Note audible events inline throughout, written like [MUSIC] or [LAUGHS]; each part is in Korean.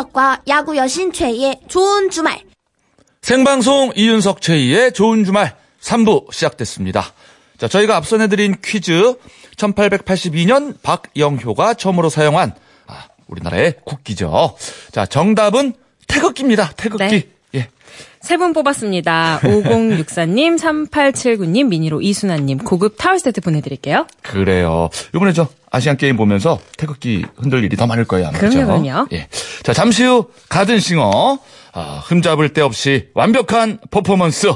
이윤석과 야구 여신 최희의 좋은 주말. 생방송 이윤석 최희의 좋은 주말 3부 시작됐습니다. 자, 저희가 앞서 내드린 퀴즈 1882년 박영효가 처음으로 사용한 아, 우리나라의 국기죠. 자, 정답은 태극기입니다. 태극기. 네. 예. 세분 뽑았습니다. 5064님, 3879님, 미니로 이순아님, 고급 타월 세트 보내드릴게요. 그래요. 이번에 저 아시안 게임 보면서 태극기 흔들 일이 더 많을 거예요. 아마. 그럼요, 그죠? 그럼요. 예. 자, 잠시 후 가든싱어 아, 흠잡을 데 없이 완벽한 퍼포먼스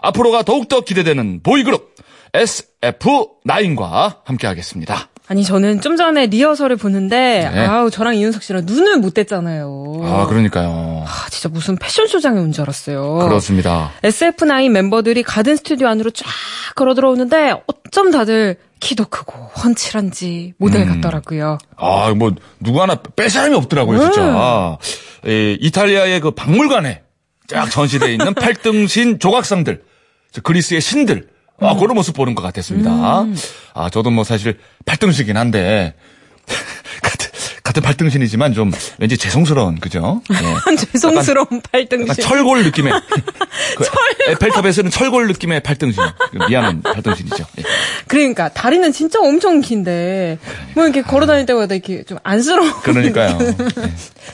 앞으로가 더욱더 기대되는 보이그룹 SF9과 함께하겠습니다. 아니, 저는 좀 전에 리허설을 보는데, 네. 아우, 저랑 이윤석 씨랑 눈을 못 뗐잖아요. 아, 그러니까요. 아, 진짜 무슨 패션쇼장에 온 줄 알았어요. 그렇습니다. SF9 멤버들이 가든 스튜디오 안으로 쫙 걸어 들어오는데, 어쩜 다들 키도 크고, 훤칠한지 모델 음. 같더라고요. 아, 뭐 누구 하나 뺄 사람이 없더라고요, 진짜. 음. 에, 이탈리아의 그 박물관에 쫙 전시되어 있는 [LAUGHS] 팔등신 조각상들, 저 그리스의 신들, 음. 아, 그런 모습 보는 것 같았습니다. 아, 저도 뭐 사실 팔등신이긴 한데, 같은, 팔등신이지만 좀 왠지 죄송스러운, 그죠? 예. [LAUGHS] 죄송스러운 약간 팔등신. 철골 느낌의. [LAUGHS] 그 에펠탑에서는 철골 느낌의 팔등신. 미안한 팔등신이죠. 예. 그러니까 다리는 진짜 엄청 긴데 뭐 이렇게 걸어 다닐 때마다 이렇게 좀 안쓰러운 그러니까요. [LAUGHS] 예.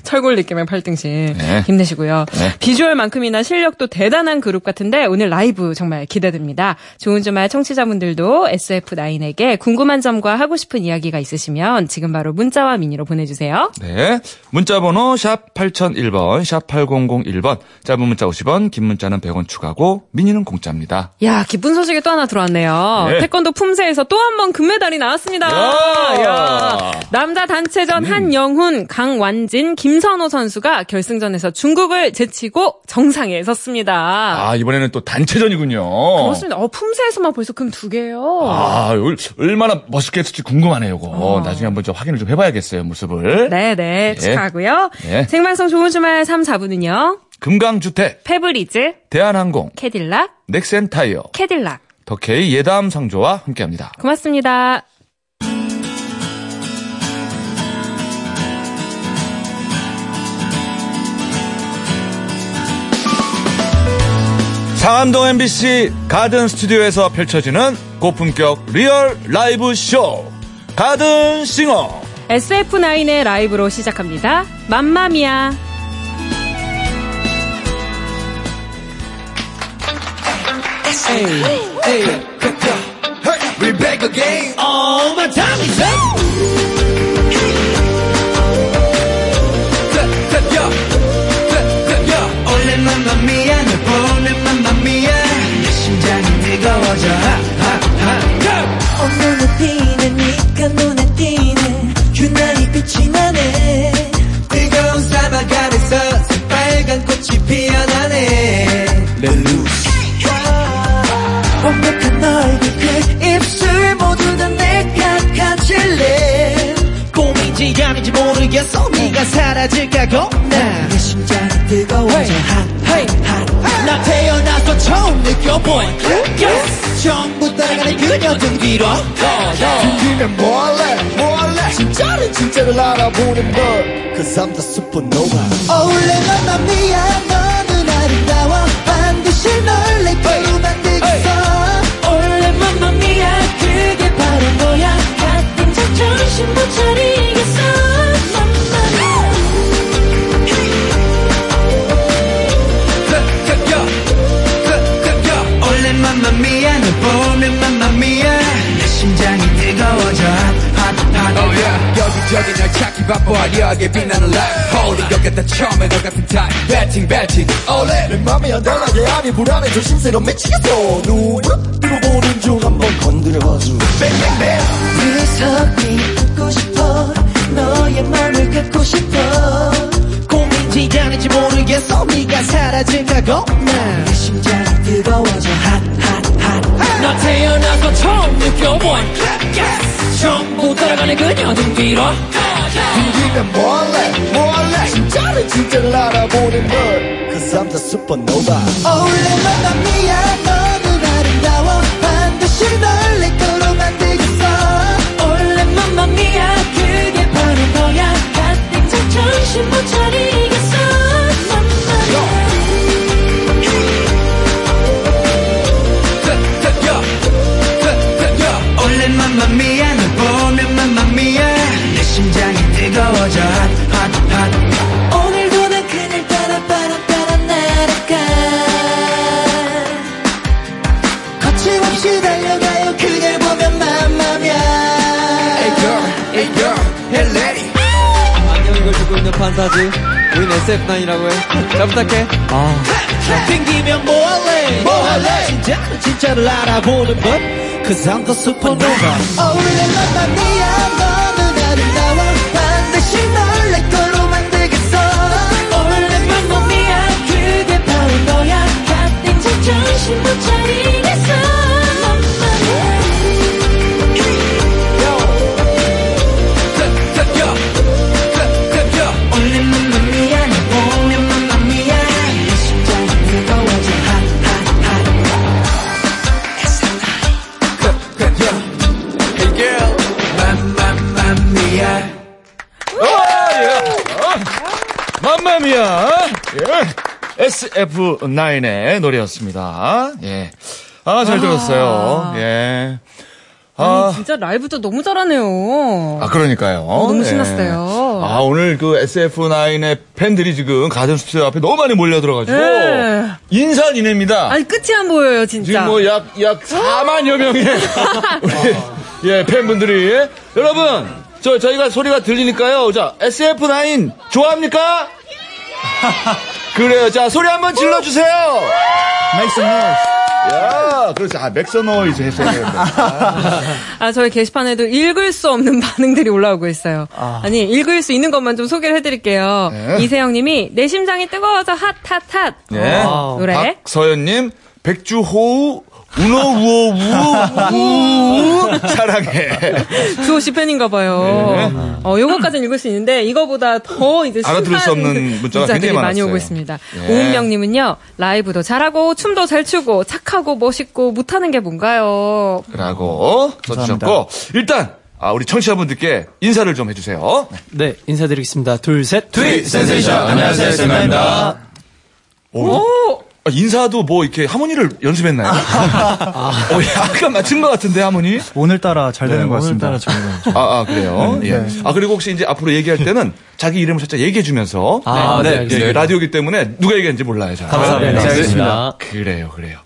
철골 느낌의 팔등신 네. 힘내시고요. 네. 비주얼만큼이나 실력도 대단한 그룹 같은데 오늘 라이브 정말 기대됩니다. 좋은 주말 청취자분들도 SF9에게 궁금한 점과 하고 싶은 이야기가 있으시면 지금 바로 문자와 미니로 보내 주세요. 네. 문자번호 샵 8001번, 샵 8001번. 짧은 문자 50원, 긴 문자는 100원 추가고, 미니는 공짜입니다. 야 기쁜 소식이 또 하나 들어왔네요. 네. 태권도 품새에서 또 한 번 금메달이 나왔습니다. 야! 야. 남자 단체전 한영훈, 강완진, 김선호 선수가 결승전에서 중국을 제치고 정상에 섰습니다. 아, 이번에는 또 단체전이군요. 그렇습니다. 어, 품새에서만 벌써 금 두 개요. 아, 얼- 얼마나 멋있게 했을지 궁금하네요, 이거. 나중에 한번 좀 확인을 좀 해봐야겠어요, 모습을. 네네, 네. 축하하고요. 네. 생방송 좋은 주말 3, 4부는요. 금강주택, 페브리즈, 대한항공, 캐딜락, 넥센타이어, 캐딜락. 더케이 예담 상조와 함께합니다. 고맙습니다. 상암동 MBC 가든 스튜디오에서 펼쳐지는 고품격 real 라이브 쇼 가든 싱어 SF9의 라이브로 시작합니다. 맘마미아. 하. Go. 오늘 높이는 니가 눈에 띄네 유난히 빛이 나네 뜨거운 사막 아래서 새빨간 꽃이 피어나네. Let loose. 완벽한 너의 그 입술 모두 다 내가 가질래 꿈인지 아닌지 모르겠어. 네가 사라질까 겁나. 내 심장이 뜨거워져 나 태어나서 처음 느껴본 yes. 전부 따라가는 그녀 등 뒤로 뭐할래 뭐할래 진짜는 진짜를 알아보는 법 Cause I'm the supernova 어울래 맘마미아 너는 아름다워. 반드시 널내 거로 만들겠어. 올해 맘마미아 그게 바로 너야. 같은 자존심 못 차리겠어. 맘마미아 올 핫핫 여기저기 널 찾기 바빠. 화려하게 빛나는 light Holy 것 같다 처음에 너 같은 타입 배팅 배팅 올해 내 맘이 안달나게 하니 불안해. 조심스러워 미치겠어. 누구를 들어보는 중. 한번 건드려봐줘. 무섭니 듣고 싶어. 너의 맘을 갖고 싶어. 고민지 아닌지 모르겠어. 네가 사라질까 겁나. 내 심장이 뜨거워져. 핫핫핫. 나 태어나서 처음 느껴본 전부 따라가는 그녀 등 뒤로. 들리면 뭐할래? 뭐할래? 진짜는 진짜를 알아보는 supernova 어울래 맘마미아 너 SF9이라고 해. 잘 부탁해. 아. 튕기면 뭐 할래 뭐 할래 진짜는 진짜를 알아보는 법 Cause I'm the supernova 어울려 맘마미야 맘마미야. 예. SF9의 노래였습니다. 예. 아, 잘 들었어요. 예. 아, 진짜 라이브도 너무 잘하네요. 아, 그러니까요. 너무 예. 신났어요. 아, 오늘 그 SF9의 팬들이 지금 가든 스튜디오 앞에 너무 많이 몰려 들어가지고. 네. 인산인해입니다. 아니 끝이 안 보여요 진짜. 지금 뭐 약, 약 4만여 명의 [LAUGHS] 우리, 예, 팬분들이. 여러분, 저, 저희가 소리가 들리니까요. 자, SF9 좋아합니까? [LAUGHS] 그래요. 자, 소리 한번 질러주세요. Some noise. 야, 그렇죠. 아, make some noise 했어야 되는데. 아, 저희 게시판에도 읽을 수 없는 [LAUGHS] 반응들이 올라오고 있어요. 아. 니 읽을 수 있는 것만 좀 소개를 해드릴게요. 네. 이세영 님이, 내 심장이 뜨거워서 핫, 핫, 핫. 예. 어, 노래. 박서연 님, 백주호우, 우노 우오우, 우, 사랑해. 주호 씨 팬인가 봐요. 어, 요거까지는 읽을 수 있는데, 이거보다 더 이제 네. 알아들을 수 없는 문자가 문자들이 굉장히 많이 많았어요. 오고 있습니다. 예. 오은명 님은요, 라이브도 잘하고, 춤도 잘 추고, 착하고, 멋있고, 못하는 게 뭔가요? 라고 써주셨고, 일단, 아, 우리 청취자분들께 인사를 좀 해주세요. 네 인사드리겠습니다. 둘 셋. 트윗 센세이션. 안녕하세요, 센나입니다. 오! 아, 인사도 뭐 이렇게 하모니를 연습했나요? 어, 약간 맞춘 것 같은데, 하모니? 오늘따라 잘 되는 것 같습니다. 아, 아, 그래요? 예. 아, 그리고 혹시 이제 앞으로 얘기할 때는 자기 이름을 살짝 얘기해주면서. 아, 네, 알겠습니다. 예, 라디오기 때문에 누가 얘기했는지 몰라요, 잘. 감사합니다. 네, 알겠습니다. 그래요, 그래요.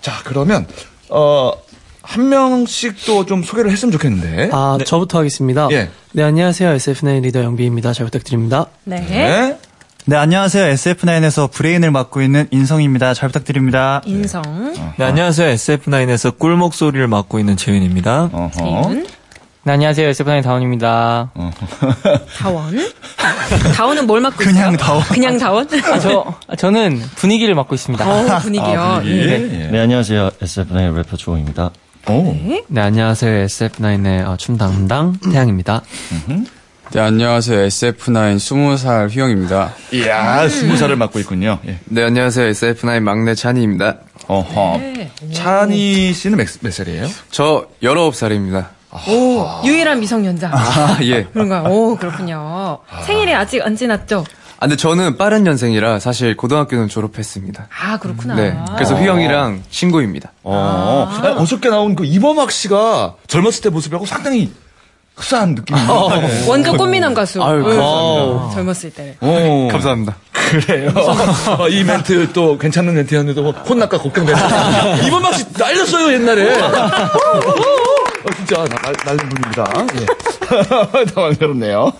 자, 그러면, 어, 한 명씩 또 좀 소개를 했으면 좋겠는데. 아 저부터 하겠습니다. 예. 네 안녕하세요 SF9 리더 영비입니다. 잘 부탁드립니다. 네. 네. 네, 안녕하세요. SF9에서 브레인을 맡고 있는 인성입니다. 잘 부탁드립니다. 인성. 네, 안녕하세요. SF9에서 꿀 목소리를 맡고 있는 재윤입니다. 재윤. 네 안녕하세요 SF9 다원입니다. 다원. 다원은 뭘 맡고 그냥 있어요? 다원. 그냥 다원? 저 저는 분위기를 맡고 있습니다. 어, 분위기요. 예. 네. 예. 네, 안녕하세요. SF9 래퍼 조입니다. 오. 네 안녕하세요 SF9의 어, 춤 담당 태양입니다. 네, 안녕하세요. SF9 20살 휘영입니다. 이야, 스무 살을 맡고 있군요. 예. 네, 안녕하세요. SF9 막내 찬이입니다. 어허. 찬이 씨는 몇, 몇 살이에요? 저 19살입니다. 오, 유일한 미성년자. 아, 예. 그런가요? 오, 그렇군요. 생일이 아직 안 지났죠? 아, 근데 저는 빠른 년생이라 사실 고등학교는 졸업했습니다. 아, 그렇구나. 네. 그래서 휘영이랑 친구입니다. 어. 아니, 어저께 나온 그 이범학 씨가 젊었을 때 모습하고 상당히 흡사한 느낌이 있는데. 완전 꽃미남 가수. 아유, 응. 감사합니다. 젊었을 때. 오. 감사합니다. 그래요. [LAUGHS] 어, 이 멘트 또 괜찮은 멘트였는데 뭐 혼날까 걱정되네. 이범학 씨 날렸어요 옛날에. 어, 진짜 날, 날린 분입니다. 예. [LAUGHS] 당황스럽네요.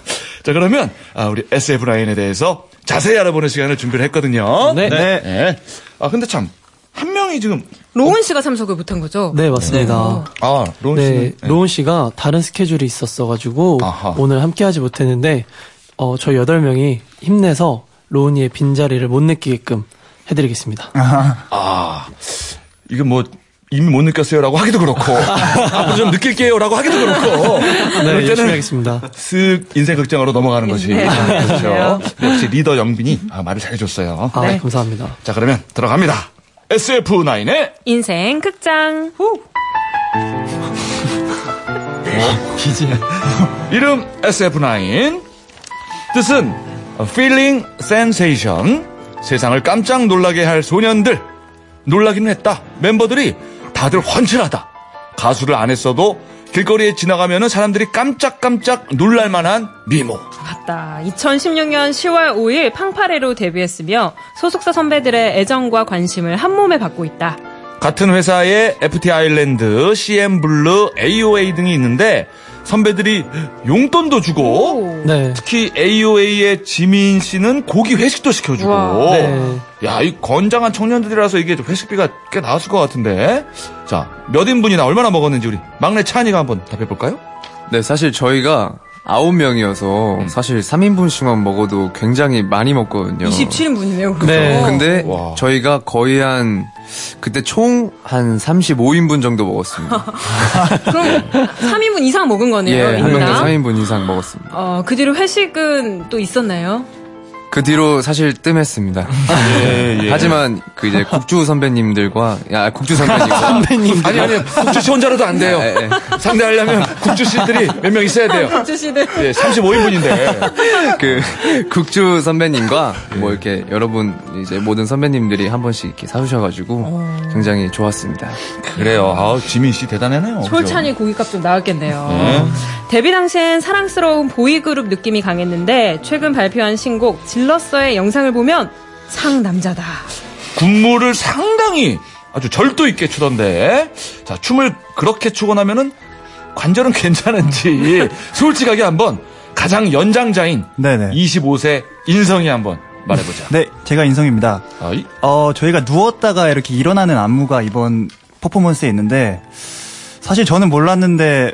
자 그러면 아, 우리 SF 라인에 대해서 자세히 알아보는 시간을 준비를 했거든요. 네. 네. 아 근데 참 한 명이 지금 로운 씨가 참석을 못한 거죠? 네 맞습니다. 아 로운 네, 씨는 로운 씨가 다른 스케줄이 있었어가지고 아하. 오늘 함께하지 못했는데 어, 저희 여덟 명이 힘내서 로운이의 빈 자리를 못 느끼게끔 해드리겠습니다. 아, 이거 뭐, 이미 못 느꼈어요라고 하기도 그렇고, [LAUGHS] 앞으로 좀 느낄게요라고 하기도 그렇고, 네, 열심히 하겠습니다. 쓱 인생 극장으로 넘어가는 것이. 네. 그렇죠. 역시 리더 영빈이 아, 말을 잘해줬어요. 아, 네. 감사합니다. 자, 그러면 들어갑니다. SF9의 인생 극장. 이름 SF9. 뜻은 Feeling Sensation. 세상을 깜짝 놀라게 할 소년들. 놀라기는 했다. 멤버들이 다들 훤칠하다. 가수를 안 했어도 길거리에 지나가면 사람들이 깜짝깜짝 놀랄만한 미모. 맞다. 2016년 10월 5일 팡파레로 데뷔했으며 소속사 선배들의 애정과 관심을 한 몸에 받고 있다. 같은 회사에 FT 아일랜드, CN블루, AOA 등이 있는데 선배들이 용돈도 주고 네. 특히 AOA의 지민 씨는 고기 회식도 시켜주고. 네. 야, 이 건장한 청년들이라서 이게 좀 회식비가 꽤 나왔을 것 같은데 자, 몇 인분이나 얼마나 먹었는지 우리 막내 찬이가 한번 답해볼까요? 네, 사실 저희가 아홉 명이어서 음. 사실 3인분씩만 먹어도 굉장히 많이 먹거든요. 27인분이네요. 그럼. 네. 근데 와. 저희가 거의 한 그때 총 한 35인분 정도 먹었습니다. [LAUGHS] 그럼 3인분 이상 먹은 거네요. 예, 한 명당 인당. 3인분 이상 먹었습니다. 어, 그 뒤로 회식은 또 있었나요? 그 뒤로 사실 뜸했습니다. [LAUGHS] 예, 예. 하지만 그 이제 국주 선배님들과 야 국주 선배님과 [LAUGHS] 선배님 아니 아니 국주 씨 혼자로도 안 돼요. 예, 예. [LAUGHS] 상대하려면 국주 씨들이 몇 명 있어야 돼요. 주시들. 예, 35인분인데. 그 국주 선배님과 뭐 이렇게 여러분 이제 모든 선배님들이 한 번씩 이렇게 사주셔가지고 굉장히 좋았습니다. 그래요. 아, 지민 씨 대단하네요. 솔찬이 고깃값 좀 나왔겠네요. 네. 데뷔 당시엔 사랑스러운 보이그룹 느낌이 강했는데 최근 발표한 신곡 질렀어의 영상을 보면 상남자다. 군무를 상당히 아주 절도 있게 추던데. 자, 춤을 그렇게 추고 나면은 관절은 [LAUGHS] 괜찮은지 솔직하게 한번 가장 연장자인 네네. 25세 인성이 한번 말해보자. 네, 제가 인성입니다. 아, 이- 어, 저희가 누웠다가 이렇게 일어나는 안무가 이번 퍼포먼스에 있는데, 사실 저는 몰랐는데,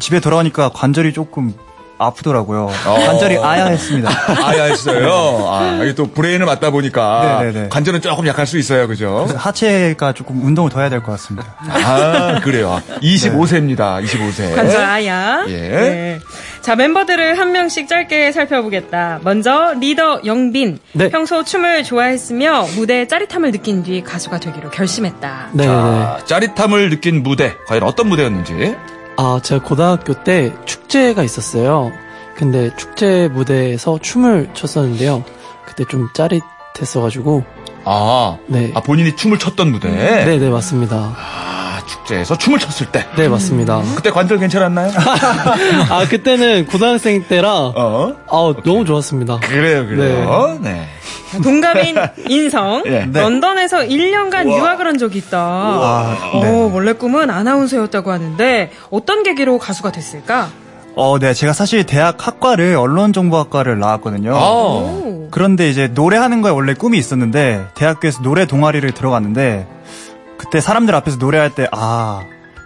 집에 돌아오니까 관절이 조금 아프더라고요. 관절이 아야했습니다. [LAUGHS] 아야 했어요. 아, 이게 또 브레인을 맞다 보니까 네네네. 관절은 조금 약할 수 있어요. 그죠? 하체가 조금 운동을 더 해야 될 것 같습니다. 아, 그래요. 25세입니다. 25세. 관절 아야. 예. 네. 자, 멤버들을 한 명씩 짧게 살펴보겠다. 먼저 리더 영빈. 네. 평소 춤을 좋아했으며 무대의 짜릿함을 느낀 뒤 가수가 되기로 결심했다. 네. 네. 아, 짜릿함을 느낀 무대. 과연 어떤 무대였는지. 아, 제가 고등학교 때 축제가 있었어요. 근데 축제 무대에서 춤을 췄었는데요. 그때 좀 짜릿했어가지고. 아, 네. 아, 본인이 춤을 췄던 무대. 네, 네, 맞습니다. 아, 축제에서 춤을 췄을 때. 네, 맞습니다. 그때 관절 괜찮았나요? [LAUGHS] 아, 그때는 고등학생 때라, 어? 아, 너무 좋았습니다. 그래요, 그래요. 네. 동갑인 [LAUGHS] 인성. 예. 네. 런던에서 1년간 유학을 한 적이 있다. 어, 네. 원래 꿈은 아나운서였다고 하는데 어떤 계기로 가수가 됐을까? 어, 네, 제가 사실 대학 학과를 언론정보학과를 나왔거든요. 아, 오. 그런데 이제 노래하는 거에 원래 꿈이 있었는데 대학교에서 노래 동아리를 들어갔는데 그때 사람들 앞에서 노래할 때 아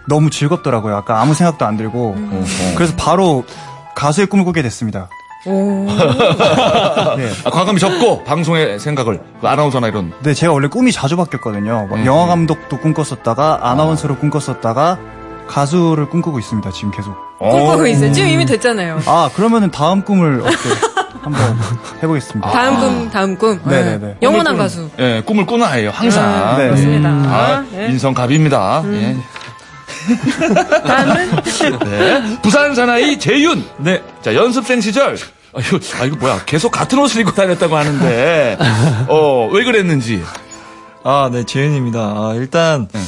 너무 즐겁더라고요. 아까 아무 생각도 안 들고 그래서 바로 가수의 꿈을 꾸게 됐습니다. 오. 네. 아, 과감히 접고 방송의 생각을 그 아나운서나 이런 네, 제가 원래 꿈이 자주 바뀌었거든요. 막 음. 영화 감독도 꿈꿨었다가 아나운서로 꿈꿨었다가 가수를 꿈꾸고 있습니다. 지금 계속. 꿈꾸고 있어요. 지금 이미 됐잖아요. 아 그러면은 다음 꿈을 어떻게 한번 해보겠습니다. 다음 꿈, 다음 꿈. 네네네. 네. 영원한 꿈을 가수. 꾸- 예, 꿈을 꾸는 아이예요. 항상. 네. 그렇습니다. 아, 네. 인성갑입니다. 예. 다음은 [LAUGHS] 네. 부산 사나이 재윤. 네. 자, 연습생 시절. 아, 이거, 아, 이거 뭐야. 계속 같은 옷을 입고 다녔다고 하는데, 어, 왜 그랬는지. 아, 네, 재윤입니다. 아, 일단 네.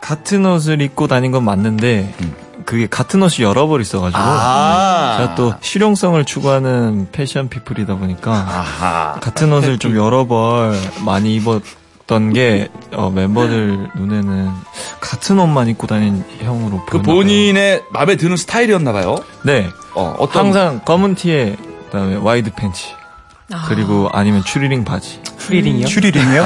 같은 옷을 입고 다닌 건 맞는데 그게 같은 옷이 여러 벌 있어가지고 아. 제가 또 실용성을 추구하는 패션 people이다 보니까 아하. 같은 옷을 좀 여러 벌 많이 입었 던 게 어, 멤버들 눈에는 같은 옷만 입고 다닌 형으로 그 봐요. 본인의 마음에 드는 스타일이었나 봐요. 네 어, 어떤. 항상 검은 티에 그다음에 wide 팬츠 그리고 아니면 추리닝 바지 추리링이요? 추리링이요?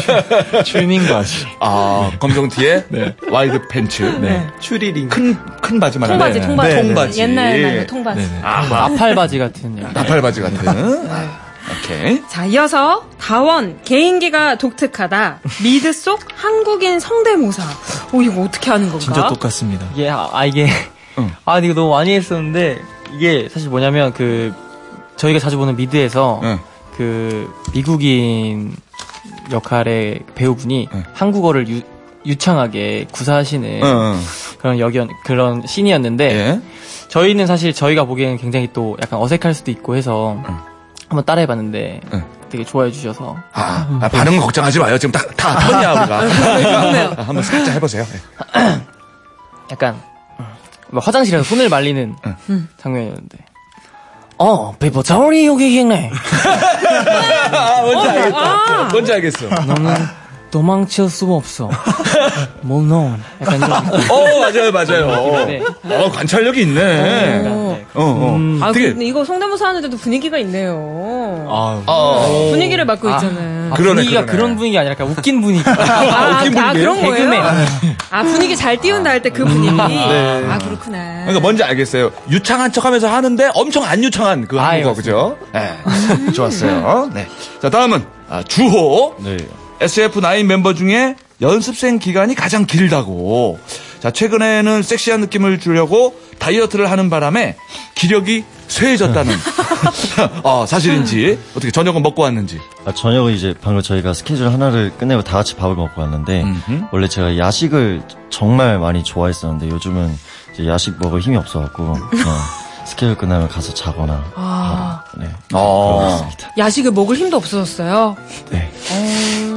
[LAUGHS] 추리닝 바지 아, 검정 티에 네. wide 팬츠. 네. 추리링. 큰, 큰 바지 말하는 통바지, 네. 통바지. 네, 통바지. 옛날 말로 통바지. 네네. 아하. 나팔 바지 같은. 나팔 바지 같은. 오케이. 자, 이어서 다원 개인기가 독특하다. 미드 속 한국인 성대모사. 오, 이거 어떻게 하는 건가? 진짜 똑같습니다. 이게 아, 아, 이게 응. 아 이거 너무 많이 했었는데 이게 사실 뭐냐면 그 저희가 자주 보는 미드에서 응. 그 미국인 역할의 배우분이 응. 한국어를 유, 유창하게 구사하시는 응, 응. 그런 역연 그런 씬이었는데 예. 저희는 사실 저희가 보기에는 굉장히 또 약간 어색할 수도 있고 해서 응. 한번 따라해봤는데 응. 되게 좋아해 주셔서 아, 아, 반응 걱정하지 마요. 지금 다, 다 턴이야, [LAUGHS] 우리가. 아, 한번 살짝 해보세요. [CLEARS THROAT] 약간 음, 뭐 화장실에서 손을 말리는 장면이었는데 어 paper towel이 여기 있네 아, 뭔지 알겠다. 뭔지 알겠어. 너는 도망칠 수가 없어. 물론 약간 좀 어, 맞아요, 맞아요. 네. 어, 관찰력이 있네. 어. 어, 어. 아, 되게, 근데 이거 성대모사 하는데도 분위기가 있네요. 아, 어. 분위기를 맡고 있잖아요. 아, 그러네, 분위기가 그러네. 그런 분위기 아니라 그냥 웃긴 분위기. [LAUGHS] 아, 웃긴 아? 그런 거예요? 개그맨. 아, 분위기 잘 띄운다 할 때 그 분위기. 네. 아, 그렇구나. 그러니까 뭔지 알겠어요. 유창한 척 하면서 하는데 엄청 안 유창한 그 한국어, 그죠? 네. [LAUGHS] 좋았어요. 네. 자, 다음은, 아, 주호. 네. SF9 멤버 중에 연습생 기간이 가장 길다고. 자, 최근에는 섹시한 느낌을 주려고 다이어트를 하는 바람에 기력이 쇠해졌다는. 어, [LAUGHS] 사실인지, 어떻게 저녁은 먹고 왔는지. 아, 저녁은 이제 방금 저희가 스케줄 하나를 끝내고 다 같이 밥을 먹고 왔는데 음흠. 원래 제가 야식을 정말 많이 좋아했었는데 요즘은 이제 야식 먹을 힘이 없어갖고 그냥 스케줄 끝나면 가서 자거나 아, 네 어. 그렇습니다. 야식을 먹을 힘도 없어졌어요. 네.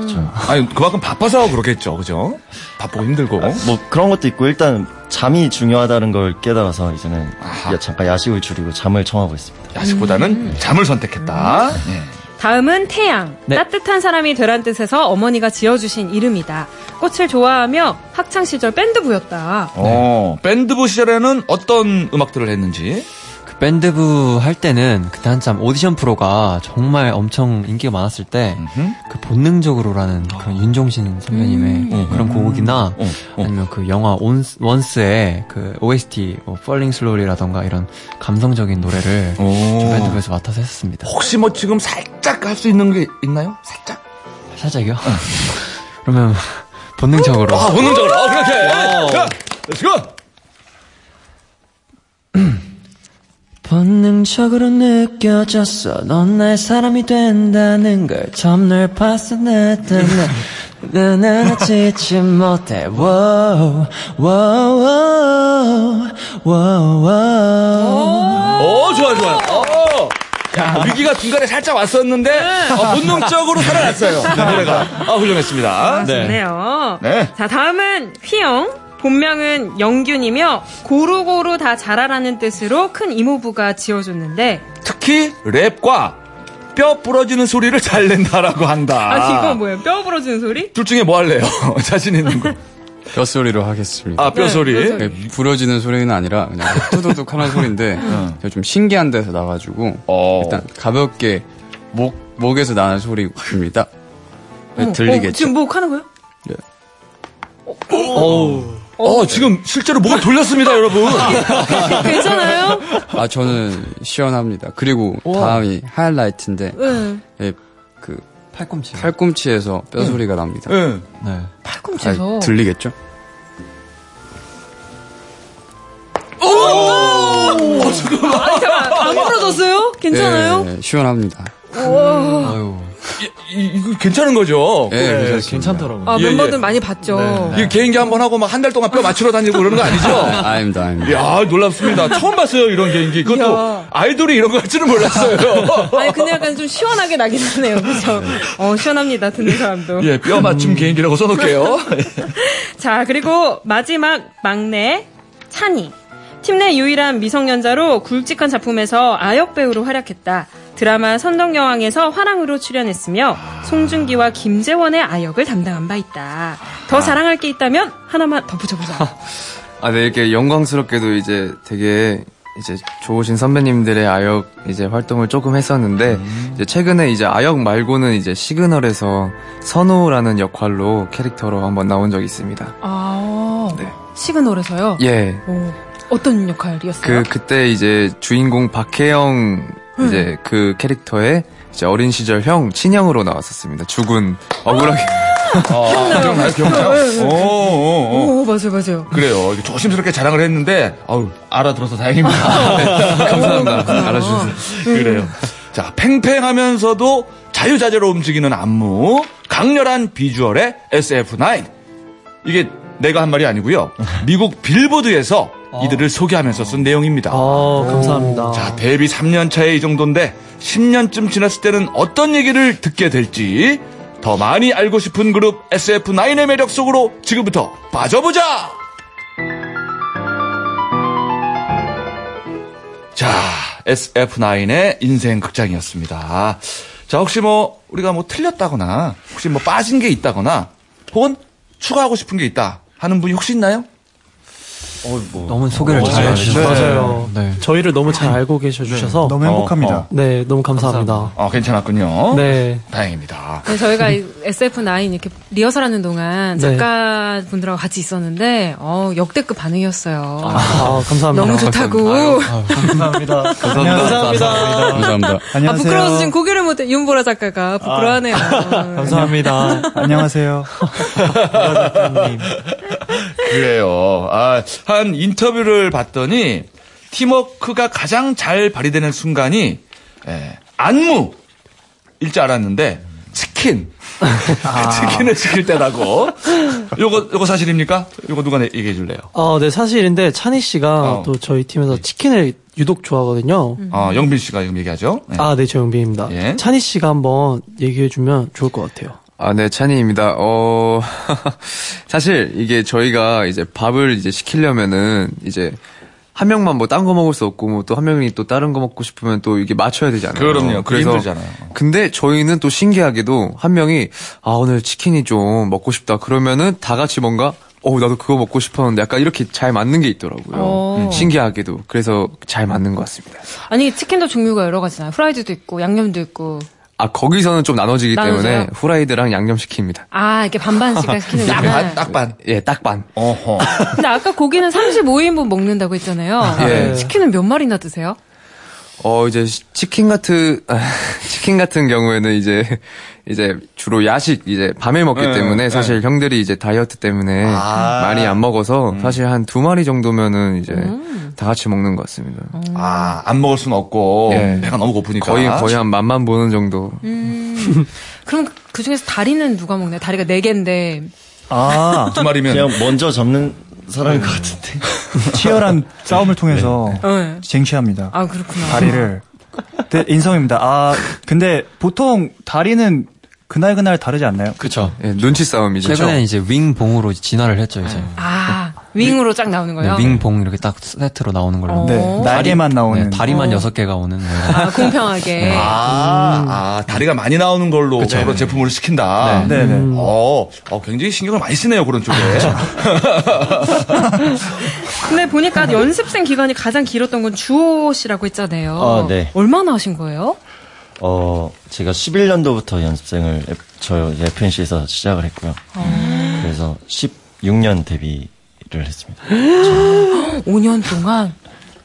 좀, 아니, 그만큼 바빠서 그러겠죠, 그죠? 바쁘고 힘들고. 뭐 그런 것도 있고 일단 잠이 중요하다는 걸 깨달아서 이제는 야, 잠깐 야식을 줄이고 잠을 청하고 있습니다. 야식보다는 잠을 선택했다. 네. 다음은 태양. 네. 따뜻한 사람이 되란 뜻에서 어머니가 지어주신 이름이다. 꽃을 좋아하며 학창 시절 밴드부였다. 어, 밴드부 시절에는 어떤 음악들을 했는지. 그 밴드부 할 때는 그때 한참 오디션 프로가 정말 엄청 인기가 많았을 때 그 본능적으로라는 그런 윤종신 선배님의 그런 곡이나 어, 어. 아니면 그 영화 온스, 원스의 그 OST 뭐 Falling Slowly라던가 이런 감성적인 노래를 밴드부에서 맡아서 했습니다. 혹시 뭐 지금 살짝 할 수 있는 게 있나요? 살짝? 살짝이요? [LAUGHS] 그러면 본능적으로 아, 본능적으로. 아, 그렇게. 자, let's go! 본능적으로 느껴졌어 넌 나의 사람이 된다는 걸 처음 널 때는 나는 잊지 못해 wow, wow, wow, wow, wow. 오, 좋아, 좋아. 어. 야, 위기가 중간에 살짝 왔었는데, 어, 본능적으로 살아났어요. 노래가. 아, 훌륭했습니다. 좋네요. 네. 자, 다음은 휘영. 본명은 영균이며 고루고루 다 잘하라는 뜻으로 큰 이모부가 지어줬는데 특히 랩과 뼈 부러지는 소리를 잘 낸다라고 한다. 아니 이건 뭐예요? 뼈 부러지는 소리? 둘 중에 뭐 할래요? [LAUGHS] 자신 있는 거. 뼈소리로 하겠습니다 아, 뼈 소리. 뼈 소리. 네, 부러지는 소리는 아니라 그냥 뚜두둑 하는 소리인데 [LAUGHS] 제가 좀 신기한 데서 나가지고 어. 일단 가볍게 목 목에서 나는 소리입니다. 네, 들리겠죠? 어, 지금 뭐 하는 거예요? 어, 지금 실제로 목을 돌렸습니다, 여러분. [LAUGHS] 괜찮아요? 아 저는 시원합니다. 그리고 다음이 하이라이트인데 네. 예, 그 팔꿈치 팔꿈치에서 뼈 소리가 납니다. 네. 네. 팔꿈치에서. 아, 들리겠죠? 아니 잠깐 안 부러졌어요? 괜찮아요? 네, 시원합니다. 우와. 아유. 이, 이거 괜찮은 거죠? 네, 그래. 괜찮습니다. 괜찮더라고요. 아, 예, 멤버들 예. 많이 봤죠. 이거 개인기 한 번 하고 막 한 달 동안 뼈 맞추러 다니고 그러는 거 아니죠? 아, [LAUGHS] 아닙니다, 아닙니다. 이야, 놀랍습니다. 처음 봤어요, 이런 개인기. 그것도 이야. 아이돌이 이런 거 할 줄은 몰랐어요. [LAUGHS] 아니 근데 약간 좀 시원하게 나긴 하네요. 그죠? 어 시원합니다. 듣는 사람도. 예, 뼈 맞춤 개인기라고 써놓을게요. [LAUGHS] 자, 그리고 마지막 막내 찬이. 팀 내 유일한 미성년자로 굵직한 작품에서 아역 배우로 활약했다. 드라마 선덕여왕에서 화랑으로 출연했으며 송중기와 김재원의 아역을 담당한 바 있다. 더 자랑할 게 있다면 하나만 더 붙여보자. [LAUGHS] 아, 네, 이렇게 영광스럽게도 이제 되게 이제 좋으신 선배님들의 아역 이제 활동을 조금 했었는데 이제 최근에 이제 아역 말고는 이제 시그널에서 선우라는 역할로 캐릭터로 한번 나온 적이 있습니다. 아, 네. 시그널에서요? 예. 오, 어떤 역할이었어요? 그 그때 이제 주인공 박혜영 이제 그 캐릭터의 이제 어린 시절 형 친형으로 나왔었습니다. 죽은 억울하게 아, [LAUGHS] 기억나요? 기억나요? 오, 오, 오. 오, 맞아요, 맞아요. 그래요. 조심스럽게 자랑을 했는데, 아우, 알아들어서 다행입니다. [LAUGHS] [LAUGHS] 네, 감사합니다. 알아주셔서. 그래요. 자, 팽팽하면서도 자유자재로 움직이는 안무, 강렬한 비주얼의 SF9. 이게 내가 한 말이 아니고요. 미국 빌보드에서 이들을 소개하면서 쓴 내용입니다. 아, 감사합니다. 자, 데뷔 3년 차에 이 정도인데 10년쯤 지났을 때는 어떤 얘기를 듣게 될지 더 많이 알고 싶은 그룹 SF9의 매력 속으로 지금부터 빠져보자! 자, SF9의 인생 극장이었습니다. 자, 혹시 뭐 우리가 뭐 틀렸다거나 혹시 뭐 빠진 게 있다거나 혹은 추가하고 싶은 게 있다 하는 분이 혹시 있나요? 너무 소개를 어, 잘 네, 해주셔서 맞아요. 네. 저희를 너무 잘 알고 계셔 주셔서 너무 행복합니다. 어, 어. 네, 너무 감사합니다. 어, 괜찮았군요. 네. 다행입니다. 네, 저희가 SF9 이렇게 리허설하는 동안 네. 작가 분들하고 같이 있었는데 어, 역대급 반응이었어요. 아, 감사합니다. 너무 좋다고. 감사합니다. [LAUGHS] 감사합니다. 감사합니다. 아, 부끄러워서 지금 고개를 못해. 윤보라 작가가 부끄러워하네요. 감사합니다. 안녕하세요. [LAUGHS] 그래요. 아, 한 인터뷰를 봤더니 팀워크가 가장 잘 발휘되는 순간이 예, 안무 일 줄 알았는데 치킨 [LAUGHS] 치킨을 시킬 때라고. 요거 요거 사실입니까? 요거 누가 내- 얘기해 줄래요? 어, 네, 사실인데 찬희 씨가 또 저희 팀에서 치킨을 유독 좋아하거든요. 어, 영빈 씨가 지금 얘기하죠. 네. 아, 네, 저 영빈입니다. 예. 찬희 씨가 한번 얘기해 주면 좋을 것 같아요. 아, 네, 찬이입니다. 어, [LAUGHS] 사실 이게 저희가 이제 밥을 이제 시키려면은 이제 한 명만 뭐 딴 거 먹을 수 없고 뭐 또 한 명이 또 다른 거 먹고 싶으면 또 이게 맞춰야 되잖아요. 그럼요. 그래서 힘들잖아요. 근데 저희는 또 신기하게도 한 명이 아, 오늘 치킨이 좀 먹고 싶다. 그러면은 다 같이 뭔가 어, 나도 그거 먹고 싶었는데 약간 이렇게 잘 맞는 게 있더라고요. 어. 신기하게도. 그래서 잘 맞는 것 같습니다. 아니 치킨도 종류가 여러 가지잖아요. 프라이드도 있고 양념도 있고. 아, 거기서는 좀 나눠지기 나눠져요? 때문에 후라이드랑 양념 시킵니다. 아 이렇게 반반씩 [LAUGHS] 시키는구나. 딱반. 예, 딱반. 어허. [LAUGHS] 근데 아까 고기는 35인분 먹는다고 했잖아요. 예. 치킨은 몇 마리나 드세요? 어, 이제 시- 치킨 같은, 아, [LAUGHS] 치킨 같은 경우에는 이제, 이제 주로 야식, 이제 밤에 먹기 네, 때문에 네. 사실 형들이 이제 다이어트 때문에 아. 많이 안 먹어서 사실 한 두 마리 정도면은 이제 음. 다 같이 먹는 것 같습니다. 아, 안 먹을 수는 없고 예. 배가 너무 고프니까. 거의, 거의 한 맛만 보는 정도. 음. [LAUGHS] 그럼 그 중에서 다리는 누가 먹나요? 다리가 네 개인데. 아, 두 마리면 그냥 먼저 접는 사람인 것 같은데. [LAUGHS] 치열한 싸움을 통해서 네. 쟁취합니다. 아 그렇구나. 다리를. 네, 인성입니다. 아, 근데 보통 다리는 그날 그날 다르지 않나요? 그쵸. 예, 눈치 싸움이죠. 최근에 이제 윙봉으로 진화를 했죠, 이제. 아 윙으로 쫙 나오는 거예요? 네, 윙봉 이렇게 딱 세트로 나오는 걸로. 네, 날개만 나오는. 네, 다리만 어. 여섯 개가 오는. 네. 아 공평하게. 아, 아, 다리가 많이 나오는 걸로 그쵸. 그런 제품을 시킨다. 네, 네. 어, 어, 굉장히 신경을 많이 쓰네요, 그런 쪽에. [LAUGHS] 근데 보니까 연습생 기간이 가장 길었던 건 주호 씨라고 했잖아요. 아, 네. 얼마나 하신 거예요? 어, 제가 11년도부터 연습생을 F- 저 FNC에서 시작을 했고요. 그래서 16년 데뷔 를 했습니다. [GASPS] 5년 동안.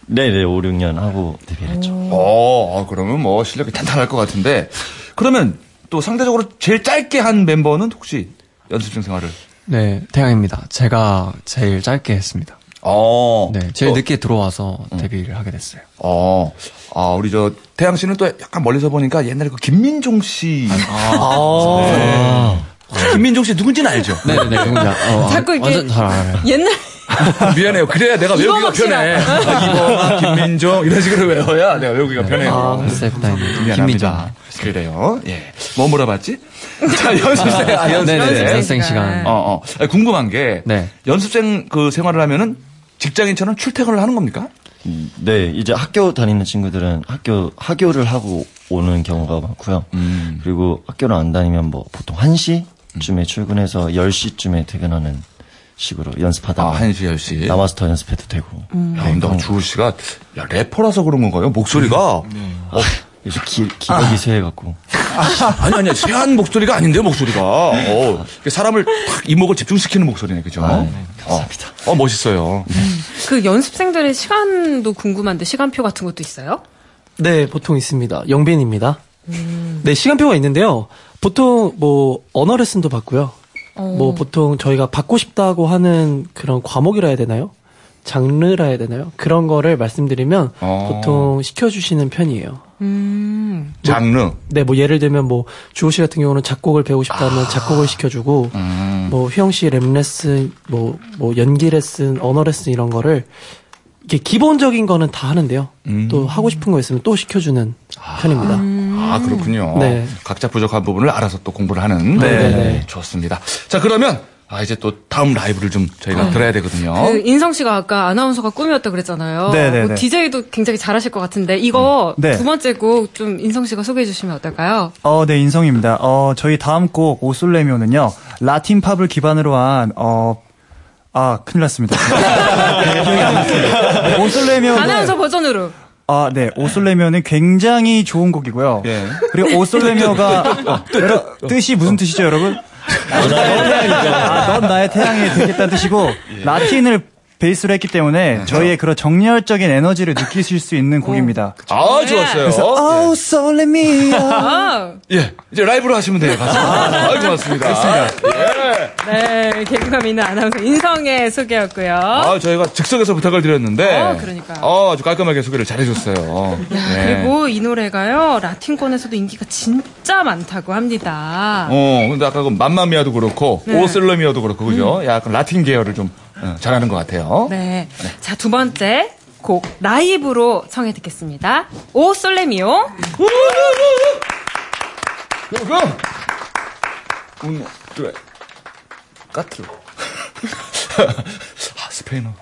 네네, 5, 6년 하고 데뷔를 했죠. 어, 어, 그러면 뭐 실력이 탄탄할 것 같은데. 그러면 또 상대적으로 제일 짧게 한 멤버는 혹시 연습생 생활을? 네, 태양입니다. 제가 제일 짧게 했습니다. 어. 네, 제일 또, 늦게 들어와서 데뷔를 하게 됐어요. 어. 아, 우리 저 태양 씨는 또 약간 멀리서 보니까 옛날에 그 김민종 씨. 아. 네. 혹시 김민종 씨 누군지는 알죠? 네네네, 누군지 알- 어, 자꾸 이렇게- 완전 잘 알아요. 옛날 [LAUGHS] 미안해요. 그래야 내가 외우기가. 편해. 아, 이범학, 김민종 이런 식으로 외워야 내가 외우기가 편해요. 아, SF9 미안합니다. 김민정. 그래요. 예. 뭐 물어봤지? [LAUGHS] 자, 연습생, 아, 연습생. 네네네, 연습생 시간. 어, 어. 아니, 궁금한 게. 네. 연습생 그 생활을 하면은 직장인처럼 출퇴근을 하는 겁니까? 음, 네, 이제 학교 다니는 친구들은 학교, 학교를 하고 오는 경우가 많고요. 음. 그리고 학교를 안 다니면 뭐 보통 1시 쯤에 출근해서 10시쯤에 퇴근하는 식으로 연습하다가 아, 1시, 10시. 남아서 더 연습해도 되고. 야, 근데 주호 씨가 야, 래퍼라서 그런 건가요? 목소리가 [LAUGHS] 어, 요즘 기, 기력이 쇠해갖고. [LAUGHS] 아니 아니 쇠한 목소리가 아닌데요 목소리가 어, 사람을 탁 이목을 집중시키는 목소리네 그죠? 감사합니다. 어, 어, 멋있어요. 그 연습생들의 시간도 궁금한데 시간표 같은 것도 있어요? 네, 보통 있습니다. 영빈입니다. 네, 시간표가 있는데요. 보통 뭐 언어 레슨도 받고요. 뭐 보통 저희가 받고 싶다고 하는 그런 과목이라 해야 되나요? 장르라 해야 되나요? 그런 거를 말씀드리면 어. 보통 시켜주시는 편이에요. 음. 장르. 네, 뭐 예를 들면 뭐 주호 씨 같은 경우는 작곡을 배우고 싶다면 아. 작곡을 시켜주고 음. 뭐 휘영 씨 랩 레슨, 뭐 뭐 연기 레슨, 언어 레슨 이런 거를 이게 기본적인 거는 다 하는데요. 음. 또 하고 싶은 거 있으면 또 시켜주는 편입니다. 아 그렇군요. 네. 각자 부족한 부분을 알아서 또 공부를 하는. 네, 네. 좋습니다. 자 그러면 아, 이제 또 다음 라이브를 좀 저희가 들어야 되거든요. 그 인성 씨가 아까 아나운서가 꿈이었다 그랬잖아요. 네네네. 뭐 DJ도 굉장히 잘하실 것 같은데 이거 네. 두 번째 곡 좀 인성 씨가 소개해 주시면 어떨까요? 어, 네, 인성입니다. 어, 저희 다음 곡 오솔레미오는요, 라틴 팝을 기반으로 한, 어, 아, 큰일 났습니다. [LAUGHS] 오솔레미오는, 아나운서 버전으로. 아, 네, 오솔레미오는 굉장히 좋은 곡이고요. 그리고 오솔레미오가, [LAUGHS] 여러, 뜻이 무슨 뜻이죠, 여러분? 넌 나의 태양이죠. 아, 넌 나의 태양이 되겠다는 뜻이고, 라틴을 베이스로 했기 때문에 저희의 그런 정열적인 에너지를 느끼실 수 있는 곡입니다. 아, 좋았어요. 그래서, 오, 솔레미오. 아, 예, 이제 라이브로 하시면 돼요. 가서. 아, 고맙습니다. 예. 네, 개그감 있는 아나운서 인성의 소개였고요. 아, 저희가 즉석에서 부탁을 드렸는데. 어, 그러니까요. 어, 아주 깔끔하게 소개를 잘해줬어요. 네. 그리고 이 노래가요 라틴권에서도 인기가 진짜 많다고 합니다. 어, 근데 아까 그 맘마미아도 그렇고, 네. 음. 오슬러미아도 그렇고, 그죠? 약간 라틴 계열을 좀 어, 잘하는 것 같아요. 네. 자, 두 번째 곡 라이브로 청해 듣겠습니다. 오 솔레미오. 운, 그래. 까트로. [LAUGHS] 아, 스페인어.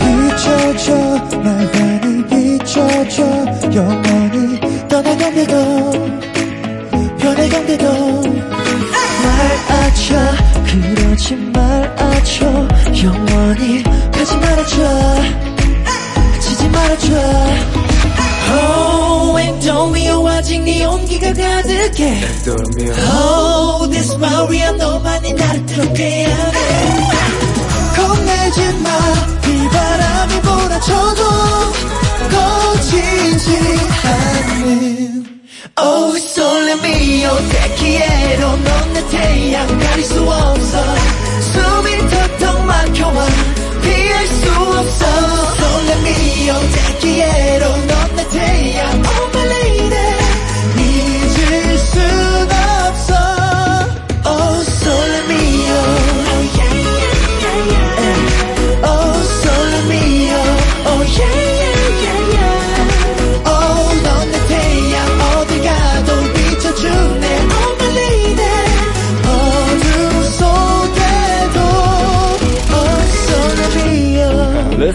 비춰줘 나만을 비춰줘 영원히 떠나간대도 변해간대도. 말아줘 그러지 말아줘. 영원히 가지 말아줘. 지지 말아줘. Oh don't 미워아직 네 온기가 가득해. Oh this Maria 너만이 나를 뜨겁게 하네. 겁내지 마. 비바람이 몰아쳐도 꺼지 데키에로 넌 내 태양 가릴 수 없어. 숨이 턱턱 막혀와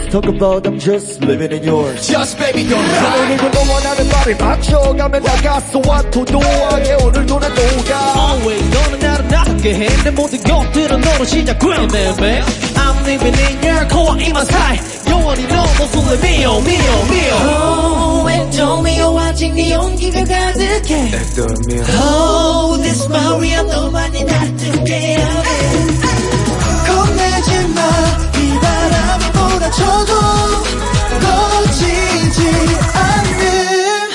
talk about I'm just living in yours Just baby don't 오늘도 너와 나는 발을 맞춰가며 나갔어 완토도하게 오늘도 난 녹아 Always 너는 나를 나답게 해내 모든 것들은 너로 시작해 baby I'm living in your core 이만 사이 영원히 너도 손에 미오 미오 미오 Oh and don't 미오 아직 네 온기가 가득해 Oh this Maria 너만이 나를 뜨겁게 하네 몰아쳐도 꺼지지 않는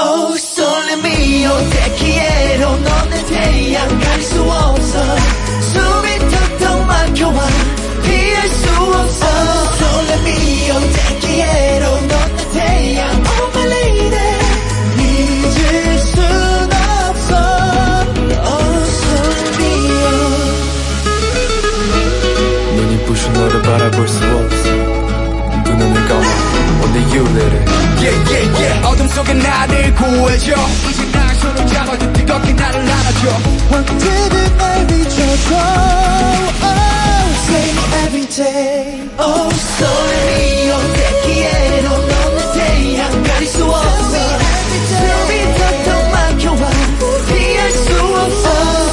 Oh sole mio te quiero 넌내 태양 가릴 수 없어 Yeah yeah yeah 어둠 속에 나를 구해줘 이제 날 손을 잡아줘 뜨겁게 나를 안아줘 언제든 날 비춰줘 Oh say every day Oh mio te quiero 넌내 태양 가릴 수 없어 숨이 턱턱 막혀와 피할 수 없어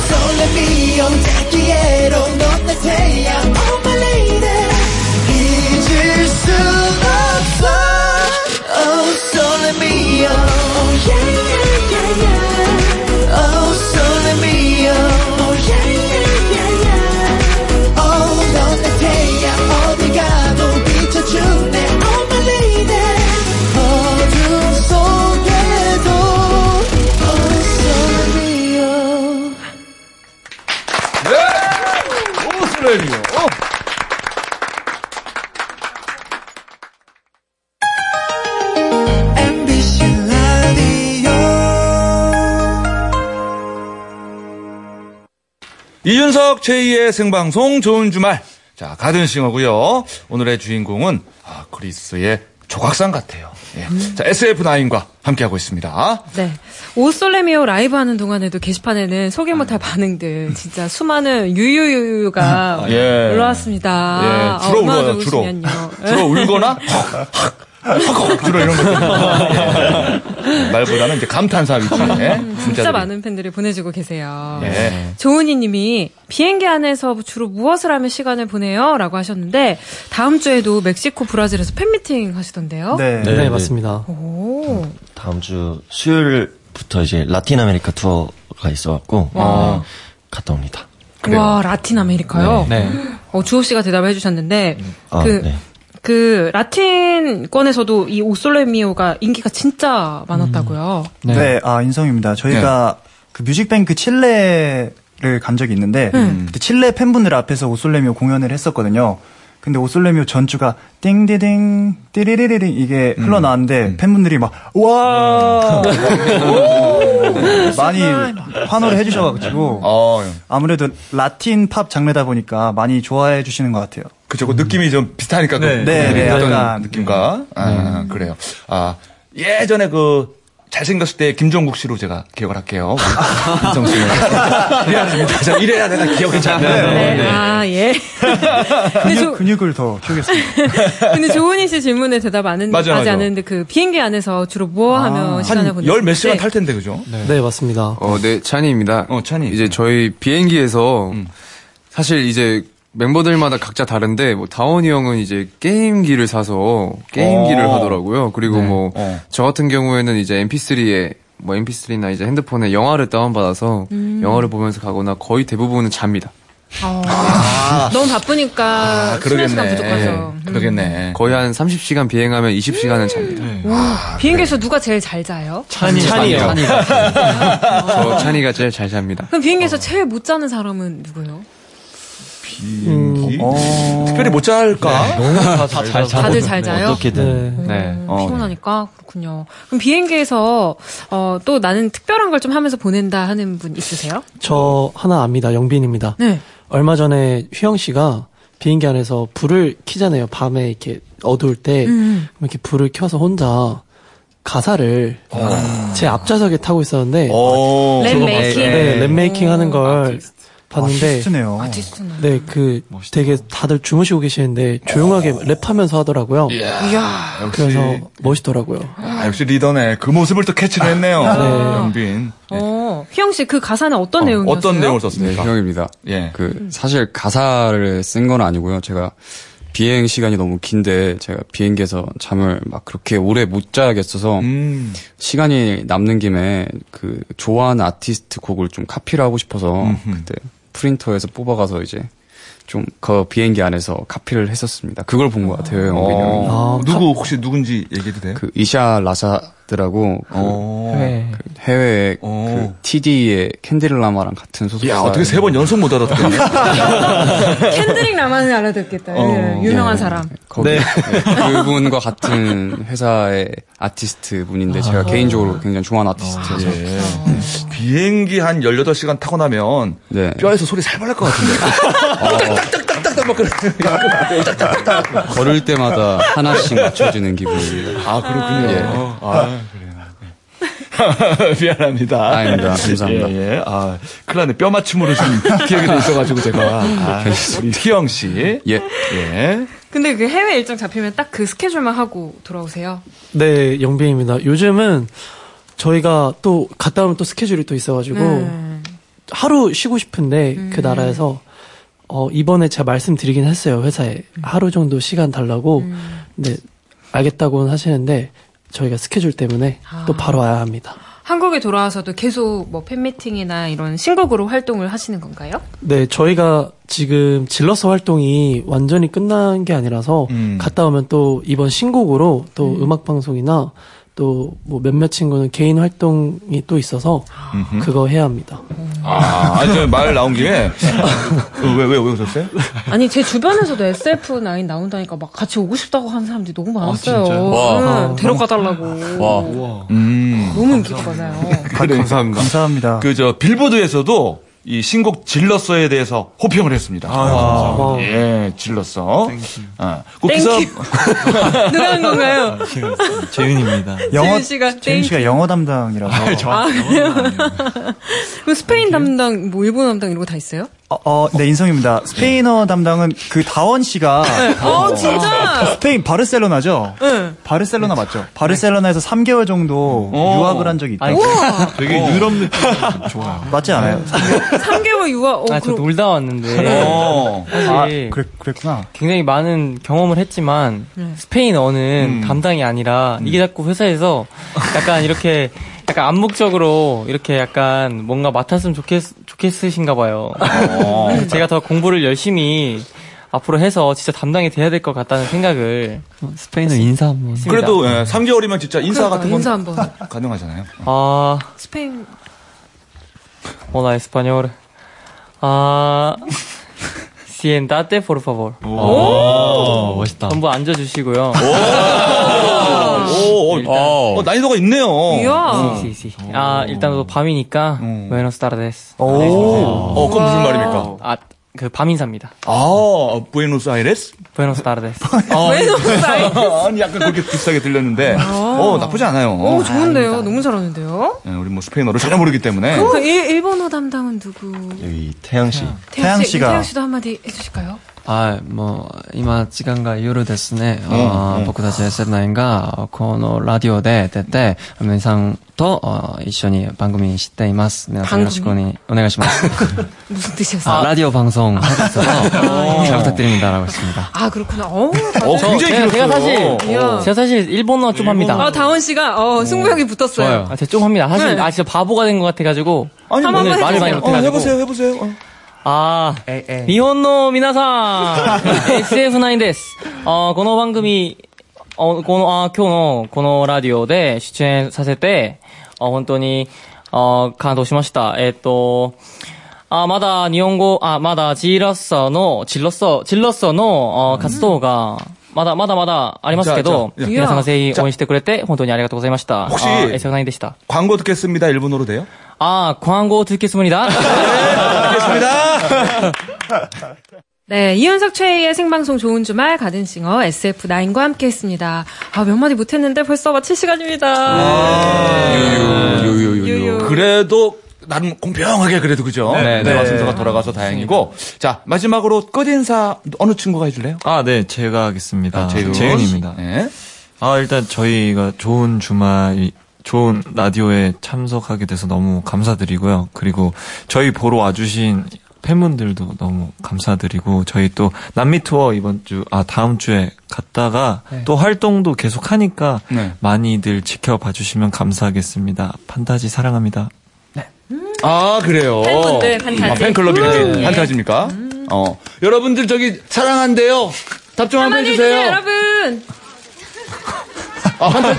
Oh mio te quiero 넌내 태양 네! 오슬레미오. 어. 이윤석 제2의 생방송 좋은 주말. 자, 가든싱어고요 오늘의 주인공은 아, 그리스의 조각상 같아요. 예. 자, SF9과 함께하고 있습니다. 네. 오솔레미오 라이브 하는 동안에도 게시판에는 소개 못할 반응들, 진짜 수많은 유유유유가 예. 올라왔습니다. 예, 주로 아, 울어요, 주로. 주로 울거나 주로 이런 것들. 예. [LAUGHS] 말보다는 이제 감탄사 위주의 진짜 문자들이. 많은 팬들이 보내주고 계세요. 예. 조은희 님이 비행기 안에서 주로 무엇을 하며 시간을 보내요? 라고 하셨는데, 다음 주에도 멕시코, 브라질에서 팬미팅 하시던데요? 네, 네, 맞습니다. 오. 다음 주 수요일부터 이제 라틴 아메리카 투어가 있어갖고 와. 갔다 옵니다. 와, 라틴 아메리카요? 네. 어, 주호 씨가 대답을 해주셨는데, 아, 그, 네. 그, 라틴권에서도 이 오솔레미오가 인기가 진짜 많았다고요. 네, 아, 인성입니다. 저희가 그 뮤직뱅크 칠레를 간 적이 있는데, 음. 그때 칠레 팬분들 앞에서 오솔레미오 공연을 했었거든요. 근데 오솔레미오 전주가 띵디딩, 띠리리리링 이게 흘러나왔는데, 팬분들이 막, 와! 많이 환호를 해주셔가지고, 아무래도 라틴 팝 장르다 보니까 많이 좋아해 주시는 것 같아요. 그쵸, 그 느낌이 좀 비슷하니까 그 네, 네, 네, 어떤 약간. 느낌과 아, 그래요. 아 예전에 그 잘생겼을 때 김종국 씨로 제가 기억을 할게요. 김성 [LAUGHS] 씨. [LAUGHS] 미안합니다. 저 이래야 내가 기억이 잘 나요. 네. 네. 아, 예. 근데 근육, 조, 근육을 더 키우겠습니다. [LAUGHS] 근데 조은희 씨 질문에 대답 안, 했, 맞아, 하지. 않았는데 그 비행기 안에서 주로 뭐 하며 시간을 보내요? 한열몇 시간 탈 텐데 그죠? 네, 맞습니다. 어, 네, 찬이입니다. 어, 찬이. 이제 저희 비행기에서 사실 이제 멤버들마다 각자 다른데 뭐 다원이 형은 이제 게임기를 사서 게임기를 어. 하더라고요. 그리고 네. 뭐저 어. 같은 경우에는 이제 MP3에 뭐 MP3나 이제 핸드폰에 영화를 다운받아서 음. 영화를 보면서 가거나 거의 대부분은 잡니다. 어, 너무 바쁘니까 수면 시간 부족하죠. 음. 아, 그러겠네. 거의 한 30시간 비행하면 20시간은 잡니다. 와, 비행기에서 누가 제일 잘 자요? 찬이, 찬이요. 저 찬이가 제일 잘 잡니다. 그럼 비행기에서 제일 못 자는 사람은 누구예요? 비행기? 특별히 못 잘까? 잘 자고 다들 잘 자요? 어떻게든. 네. 어, 피곤하니까 그렇군요. 그럼 비행기에서 어, 또 나는 특별한 걸 좀 하면서 보낸다 하는 분 있으세요? 저 하나 압니다. 영빈입니다. 네. 얼마 전에 휘영 씨가 비행기 안에서 불을 켜잖아요. 밤에 이렇게 어두울 때 음. 이렇게 불을 켜서 혼자 가사를 제 앞좌석에 타고 있었는데 오. 랩 저거 making? 봤어요. 네, 랩 making 하는 걸 봤는데 아티스트네요. 아티스트는. 네, 그 되게 다들 주무시고 계시는데 조용하게 랩하면서 하더라고요. 이야. 역시. 그래서 멋있더라고요. 아, 역시 리더네. 그 모습을 또 캐치를 했네요. 영빈. 어, 휘영 씨 그 가사는 어떤 내용이었어요? 어떤 내용을 네, 썼습니까? 휘영입니다. 예. 그 사실 가사를 쓴 건 아니고요. 제가 비행 시간이 너무 긴데 제가 비행기에서 잠을 막 그렇게 오래 못 자겠어서 음. 시간이 남는 김에 그 좋아하는 아티스트 곡을 좀 카피를 하고 싶어서 음흠. 그때 프린터에서 뽑아가서 이제 좀 그 비행기 안에서 카피를 했었습니다. 그걸 본 것 같아요, 영빈이 형이. 어, 누구 혹시 누군지 얘기해도 돼요? 그 Isaiah Rashad라고 그 어. 네. 그 해외 어. 그 TDE의 켄드릭 라마랑 같은 소속사. 야, 어떻게 세 번 연속 못 알아듣겠네. [LAUGHS] 켄드릭 라만을 알아듣겠다. 예, 유명한 사람. 거기 네, 그분과 같은 회사의 아티스트 분인데 제가 개인적으로 굉장히 좋아하는 아티스트여서 예. 비행기 한 18시간 타고 나면 네. 뼈에서 소리 살벌 날것 같은데. 딱딱딱딱 [LAUGHS] 딱 막 그래. 걸을 때마다 하나씩 맞춰지는 기분입니다. 아, 그렇군요. 예. 아, 그래요. [LAUGHS] 미안합니다. 아닙니다. 감사합니다. 예, 예. 아, 큰일 났네. 뼈 맞춤으로 좀 [LAUGHS] 기억이 돼 있어가지고 제가. 아, 우리 희영 씨. 예. 예. 근데 그 해외 일정 잡히면 딱 그 스케줄만 하고 돌아오세요. 네, 영빈입니다. 요즘은 저희가 또 갔다 오면 또 스케줄이 또 있어가지고 음. 하루 쉬고 싶은데 그 나라에서 어, 이번에 제가 말씀드리긴 했어요 회사에 하루 정도 시간 달라고 근데 알겠다고는 하시는데 저희가 스케줄 때문에 또 바로 와야 합니다. 한국에 돌아와서도 계속 뭐 팬미팅이나 이런 신곡으로 활동을 하시는 건가요? 네, 저희가 지금 질러서 활동이 완전히 끝난 게 아니라서 음. 갔다 오면 또 이번 신곡으로 또 음. 악 방송이나 또 뭐 몇몇 친구는 개인 활동이 또 있어서 음흠. 그거 해야 합니다. 아, 아니, 저말 나온 김에. [LAUGHS] 그 왜, 왜, 왜 웃었어요? 아니 제 주변에서도 SF9 나온다니까 막 같이 오고 싶다고 하는 사람들이 너무 많았어요. 진짜요? 와. 응, 아. 데려가 달라고. 음. 너무 인기가 많아요. 그래. 감사합니다. 그, 저, 빌보드에서도 이 신곡 질렀어에 대해서 호평을 했습니다. 아, 예, 질렀어. 아, 그 thank you. 기사 [LAUGHS] 누가 한 건가요? 재윤입니다. 영어 씨가 재윤 씨가 영어 담당이라서. 아, 그래요? 그 스페인 담당, 뭐 일본 담당 이런 거 다 있어요? 어, 어, 네, 인성입니다. 스페인어 담당은 그 다원 씨가. 어, 진짜? 스페인 바르셀로나죠? 네. 바르셀로나 맞죠? 바르셀로나에서 3개월 정도 어. 유학을 한 적이 있다고. 우와! 되게 유럽 느낌 좋아요. 맞지 않아요? 3개월 유학, 어, 아, 저 그럼- 놀다 왔는데. 어. 사실 아, 그랬, 그랬구나. 굉장히 많은 경험을 했지만 네. 스페인어는 음. 담당이 아니라 이게 자꾸 회사에서 약간 이렇게 [LAUGHS] 약간 암묵적으로 이렇게 약간 뭔가 맡았으면 좋겠 좋겠으신가 봐요. 어. 제가 더 공부를 열심히 앞으로 해서 진짜 담당이 돼야 될 것 같다는 생각을 스페인어 인사 한번. 그래도 예, 3개월이면 진짜 인사 그러니까 같은 건 인사 한번. 가능하잖아요. 아 스페인, hola español 아 siéntate por favor 오, 멋있다. 전부 앉아 주시고요. 오, 오, 어, 난이도가 있네요. 이야. 시, 시, 시. 아 일단 또 밤이니까 음. buenos tardes. 오, 어, 그건 무슨 말입니까? 아, 그 밤인사입니다. 아, 부에노스 아이레스? buenos tardes. [LAUGHS] [LAUGHS] 아, 부에노스 아이레스. 아니, 약간 그렇게 비슷하게 들렸는데, 어, 나쁘지 않아요. 오, 좋은데요? 너무 잘하는데요? 예, 우리 뭐 스페인어를 전혀 모르기 때문에. 그 일, 일본어 담당은 누구? 여기 태양 씨. 태양 씨, 씨가- 태양 씨도 한마디 해주실까요? はい、もう、今、時間が夜ですね。うんあーうん僕たち SF9 が、このラジオで出て、皆さんとあー一緒に番組しています。皆さんよろしくお,、ね、お願いします。 무슨 뜻이었어요? 아, 라디오 방송 하고 있어서 잘 부탁드립니다라고 했습니다. 아, 그렇구나. 어, 어, 저, 굉장히 제가, 제가 사실 길었어요. 이야. 제가 사실 일본어 좀 합니다. 아, 다원 씨가, 어, 승부욕이 붙었어요. 좋아요. 아, 제가 좀 합니다. 사실 네. 아 진짜 바보가 된 것 같아가지고 아니, 한번 오늘 말을 많이 해주세요. 어, 못해가지고 해보세요, 해보세요. ああ、日本の皆さん、[LAUGHS] SF9 です。あこの番組、あこのあ今日のこのラジオで出演させて、あ本当にあ感動しました。えっ、ー、と、あまだ日本語、あまだチーラッサの、チロッソ、チロッソのあ活動が、まだまだまだありますけど、皆さんが全員応援してくれて、本当にありがとうございました。もし、SF9 でした。광고듣겠습니 다。 일본어로돼 아, 광고 듣겠습니다. [LAUGHS] 듣겠습니다. [LAUGHS] 네, 이현석 최희의 생방송 좋은 주말 가든싱어 SF9과 함께 했습니다. 아, 몇 마디 못했는데 벌써 마칠 시간입니다. 유유. 그래도 나름 공평하게 그래도 그죠? 네, 네, 네. 순서가 돌아가서 다행이고. 자, 마지막으로 끝인사 어느 친구가 해줄래요? 아, 네, 제가 하겠습니다. 아, 재윤. 재윤입니다. 네. 아, 일단 저희가 좋은 주말, 좋은 라디오에 참석하게 돼서 너무 감사드리고요. 그리고 저희 보러 와주신 팬분들도 너무 감사드리고, 저희 또 남미 투어 이번 주, 아, 다음 주에 갔다가 또 활동도 계속 하니까 네. 많이들 지켜봐 주시면 감사하겠습니다. 판타지 사랑합니다. 아, 그래요. 팬분들 판타지. 아, 팬클럽이 음. 판타지입니까? 어. 여러분들 저기 사랑한대요. 답 좀 한번. 해주세요, 여러분. 아, 판타...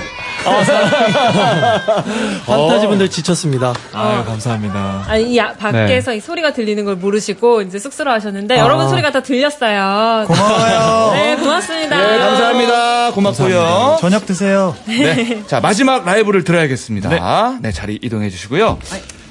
판타지 분들 지쳤습니다. 아유, 감사합니다. 아니, 이 아- 밖에서 이 소리가 들리는 걸 모르시고 이제 쑥스러워 하셨는데 여러분 소리가 다 들렸어요. 고마워요. [LAUGHS] 네, 고맙습니다. 네, 감사합니다. 고맙고요. 저녁 드세요. 네. 자, 마지막 라이브를 들어야겠습니다. 네, 자리 이동해 주시고요.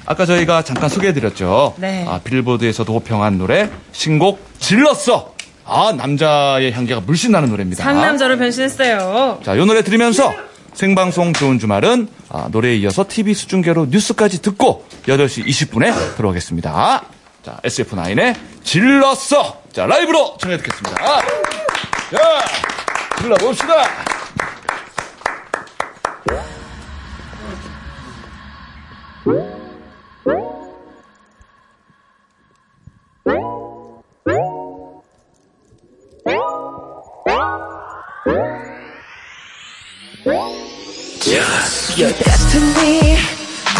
아까 저희가 잠깐 소개해드렸죠. 네. 아, 빌보드에서도 호평한 노래, 신곡, 질렀어! 아, 남자의 향기가 물씬 나는 노래입니다. 상남자로 변신했어요. 자, 이 노래 들으면서 생방송 좋은 주말은 아, 노래에 이어서 TV 수중계로 뉴스까지 듣고 8시 20분에 들어오겠습니다. 자, SF9의 질렀어! 자, 라이브로 청해 듣겠습니다. 자, 질러봅시다! Your destiny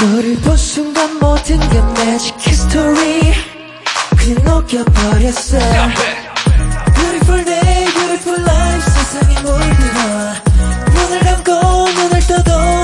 너를 본 순간 모든 게 magic history 그냥 녹여버렸어 Beautiful day, beautiful life 세상에 물들어 눈을 감고 눈을 떠도